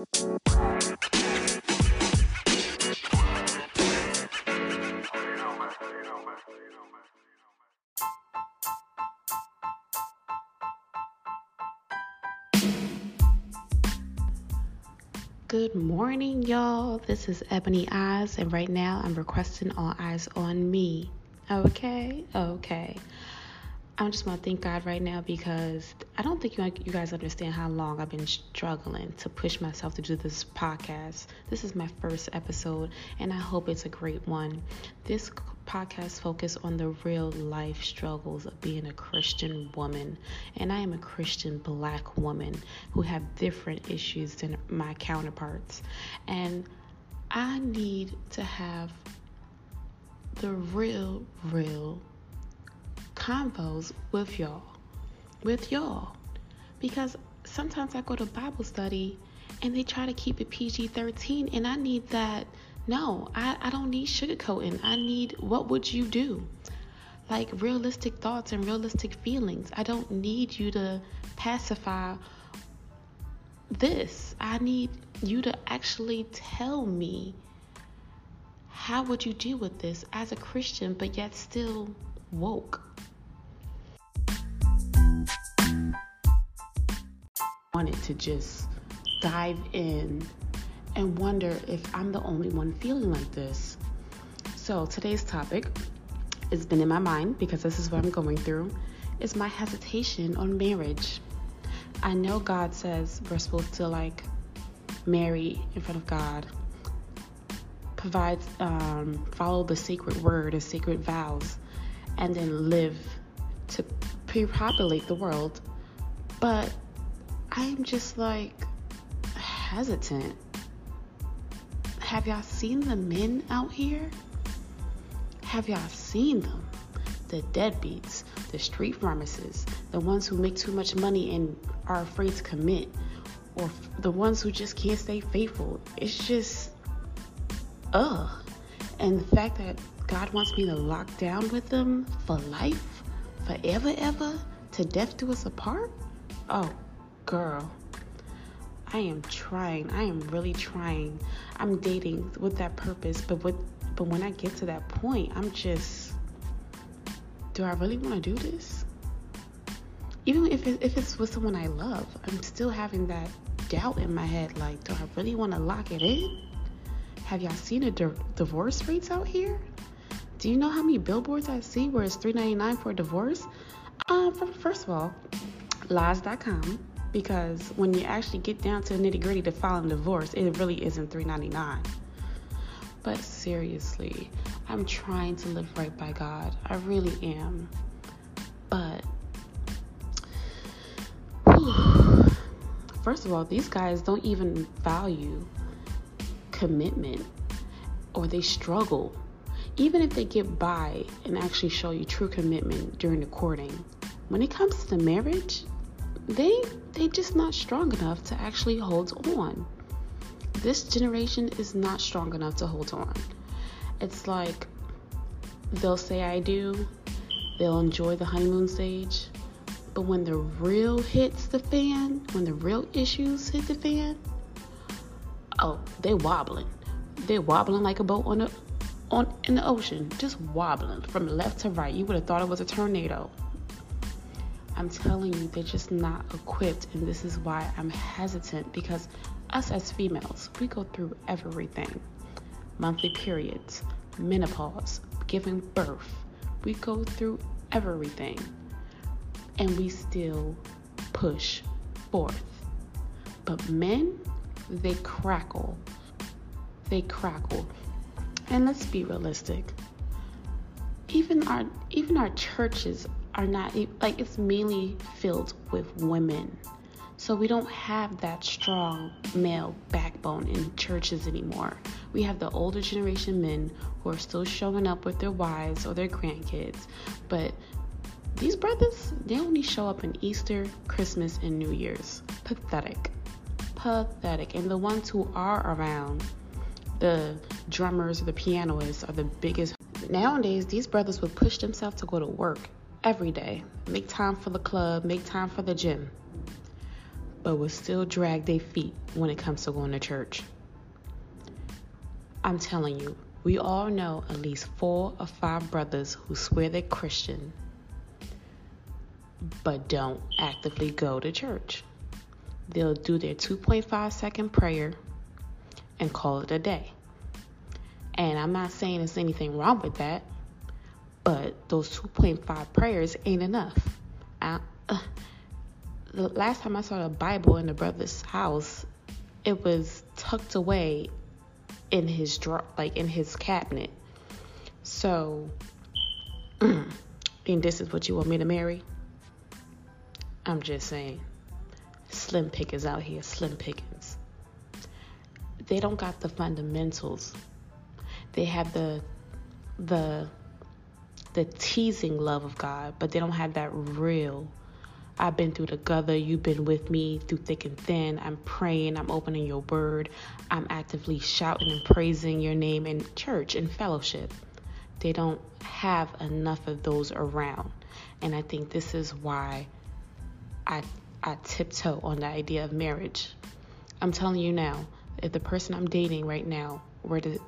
Good morning, y'all. This is Ebony Eyes, and right now I'm requesting all eyes on me. Okay, okay. I just want to thank God right now because I don't think you, you guys understand how long I've been struggling to push myself to do this podcast. This is my first episode, and I hope it's a great one. This podcast focuses on the real life struggles of being a Christian woman, and I am a Christian black woman who have different issues than my counterparts, and I need to have the real, real convos with y'all. With y'all. Because sometimes I go to Bible study and they try to keep it PG 13, and I need that. No, I, I don't need sugarcoating. I need what would you do? Like realistic thoughts and realistic feelings. I don't need you to pacify this. I need you to actually tell me how would you deal with this as a Christian, but yet still woke? Wanted to just dive in and wonder if I'm the only one feeling like this. So, today's topic has been in my mind because this is what I'm going through is my hesitation on marriage. I know God says we're supposed to like marry in front of God, provide, um, follow the sacred word and sacred vows, and then live to pre-populate the world. But I'm just like hesitant. Have y'all seen the men out here? Have y'all seen them? The deadbeats, the street pharmacists, the ones who make too much money and are afraid to commit, or the ones who just can't stay faithful. It's just, ugh. And the fact that God wants me to lock down with them for life, forever, ever, to death do us apart? Oh, girl, I am trying. I am really trying. I'm dating with that purpose, but with but when I get to that point, I'm just do I really want to do this? Even if it, if it's with someone I love, I'm still having that doubt in my head like, do I really want to lock it in? Have y'all seen the di- divorce rates out here? Do you know how many billboards I see where it's $3.99 for a divorce? Um, first of all, lies.com because when you actually get down to the nitty gritty to filing divorce, it really isn't $3.99. But seriously, I'm trying to live right by God. I really am. But first of all, these guys don't even value commitment or they struggle. Even if they get by and actually show you true commitment during the courting, when it comes to the marriage, they they just not strong enough to actually hold on. This generation is not strong enough to hold on. It's like they'll say I do, they'll enjoy the honeymoon stage, but when the real hits the fan, when the real issues hit the fan, oh, they wobbling. They're wobbling like a boat on the on in the ocean, just wobbling from left to right. You would have thought it was a tornado. I'm telling you, they're just not equipped, and this is why I'm hesitant because us as females, we go through everything monthly periods, menopause, giving birth. We go through everything, and we still push forth. But men, they crackle. They crackle. And let's be realistic. Even our even our churches are not like it's mainly filled with women. So we don't have that strong male backbone in churches anymore. We have the older generation men who are still showing up with their wives or their grandkids. But these brothers, they only show up in Easter, Christmas, and New Year's. Pathetic. Pathetic. And the ones who are around, the drummers or the pianists, are the biggest. Nowadays, these brothers would push themselves to go to work every day. Make time for the club, make time for the gym. but will still drag their feet when it comes to going to church. I'm telling you, we all know at least four or five brothers who swear they're Christian but don't actively go to church. They'll do their 2.5 second prayer and call it a day. And I'm not saying there's anything wrong with that, but those 2.5 prayers ain't enough. I, uh, the last time I saw the Bible in the brother's house, it was tucked away in his drawer, like in his cabinet. So, and this is what you want me to marry? I'm just saying, slim pickings out here, slim pickings. They don't got the fundamentals. They have the the the teasing love of God, but they don't have that real. I've been through the gutter, you've been with me through thick and thin. I'm praying, I'm opening your word, I'm actively shouting and praising your name in church and fellowship. They don't have enough of those around. And I think this is why I I tiptoe on the idea of marriage. I'm telling you now, if the person I'm dating right now were to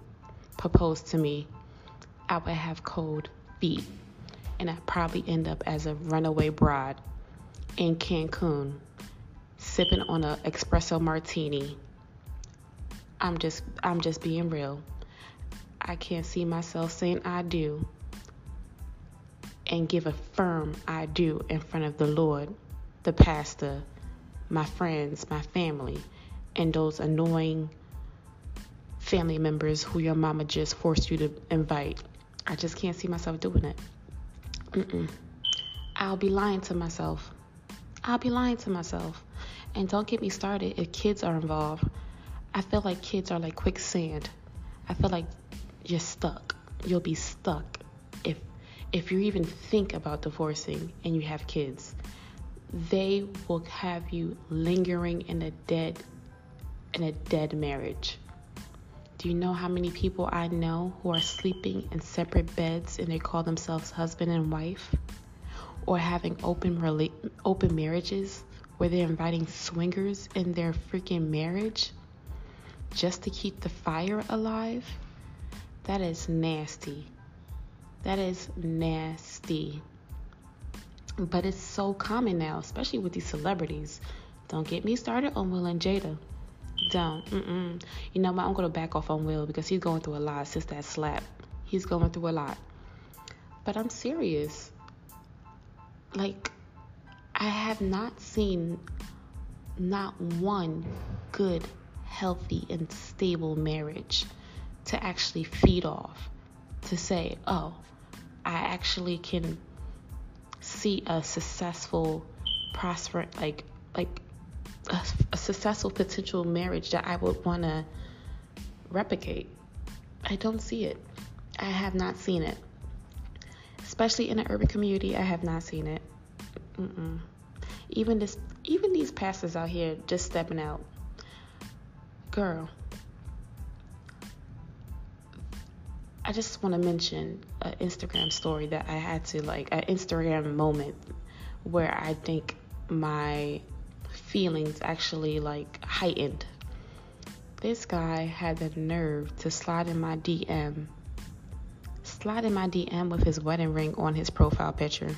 propose to me, I would have cold feet and I'd probably end up as a runaway bride in Cancun sipping on an espresso martini. I'm just I'm just being real. I can't see myself saying I do and give a firm I do in front of the Lord the pastor, my friends, my family, and those annoying family members who your mama just forced you to invite. I just can't see myself doing it. Mm-mm. I'll be lying to myself. I'll be lying to myself. And don't get me started if kids are involved. I feel like kids are like quicksand. I feel like you're stuck. You'll be stuck if if you even think about divorcing and you have kids they will have you lingering in a dead in a dead marriage. Do you know how many people I know who are sleeping in separate beds and they call themselves husband and wife? Or having open rela- open marriages where they're inviting swingers in their freaking marriage just to keep the fire alive? That is nasty. That is nasty. But it's so common now, especially with these celebrities. Don't get me started on Will and Jada. Don't. Mm-mm. You know, I'm going to back off on Will because he's going through a lot since that slap. He's going through a lot. But I'm serious. Like, I have not seen not one good, healthy, and stable marriage to actually feed off. To say, oh, I actually can see a successful, prosper like like a, a successful potential marriage that I would want to replicate. I don't see it. I have not seen it. Especially in an urban community, I have not seen it. Mm-mm. Even this, even these pastors out here just stepping out. Girl, I just want to mention an Instagram story that I had to like an Instagram moment where I think my feelings actually like heightened. This guy had the nerve to slide in my DM, slide in my DM with his wedding ring on his profile picture.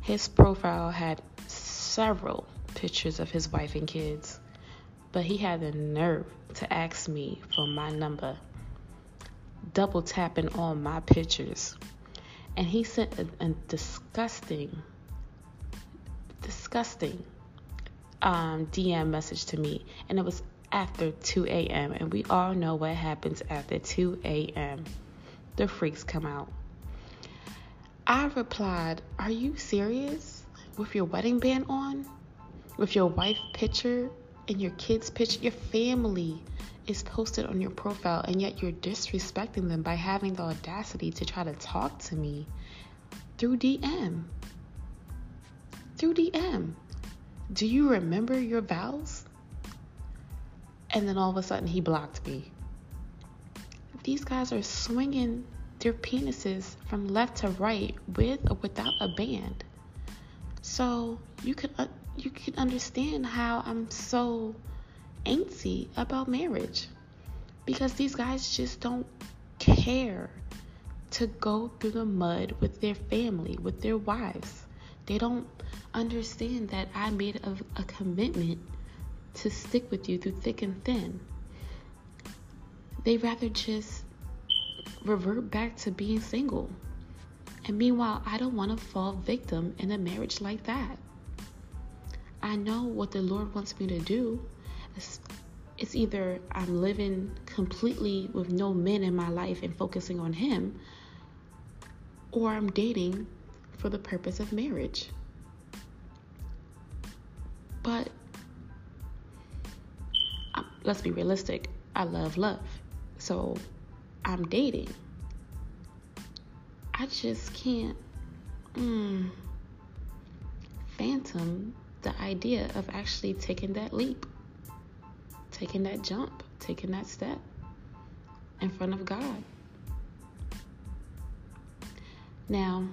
His profile had several pictures of his wife and kids, but he had the nerve to ask me for my number double tapping on my pictures. And he sent a, a disgusting, disgusting um, DM message to me. And it was after 2 a.m. And we all know what happens after 2 a.m. The freaks come out. I replied, Are you serious? With your wedding band on? With your wife picture and your kids picture? Your family is posted on your profile and yet you're disrespecting them by having the audacity to try to talk to me through DM. Through DM. Do you remember your vows? And then all of a sudden he blocked me. These guys are swinging their penises from left to right with or without a band. So you can uh, you can understand how I'm so antsy about marriage because these guys just don't care to go through the mud with their family, with their wives. They don't understand that I made a, a commitment to stick with you through thick and thin. They rather just revert back to being single. And meanwhile, I don't want to fall victim in a marriage like that. I know what the Lord wants me to do. It's, it's either I'm living completely with no men in my life and focusing on Him, or I'm dating for the purpose of marriage. But let's be realistic. I love love. So I'm dating. I just can't mm, phantom the idea of actually taking that leap, taking that jump, taking that step in front of God. Now,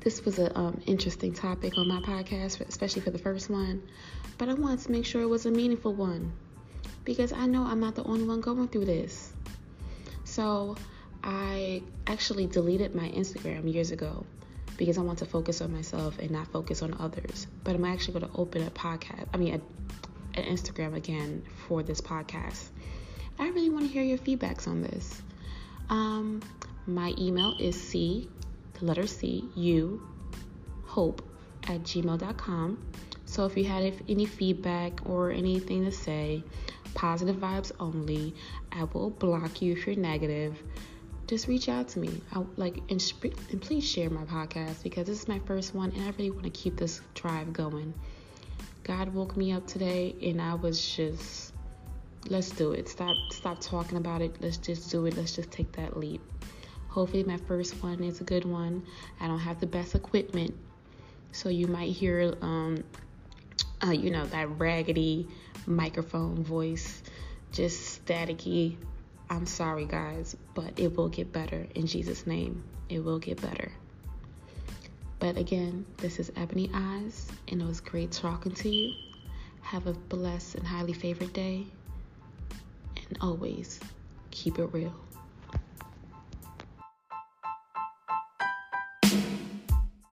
this was an um, interesting topic on my podcast, especially for the first one, but I wanted to make sure it was a meaningful one because I know I'm not the only one going through this. So, I actually deleted my Instagram years ago because I want to focus on myself and not focus on others. But I'm actually going to open a podcast, I mean, an Instagram again for this podcast. I really want to hear your feedbacks on this. Um, my email is C, the letter C, U, hope at gmail.com. So if you had any feedback or anything to say, positive vibes only, I will block you if you're negative just reach out to me. I like and, sp- and please share my podcast because this is my first one and I really want to keep this drive going. God woke me up today and I was just let's do it. Stop stop talking about it. Let's just do it. Let's just take that leap. Hopefully my first one is a good one. I don't have the best equipment. So you might hear um uh, you know that raggedy microphone voice just staticky I'm sorry, guys, but it will get better in Jesus' name. It will get better. But again, this is Ebony Eyes, and it was great talking to you. Have a blessed and highly favored day, and always keep it real.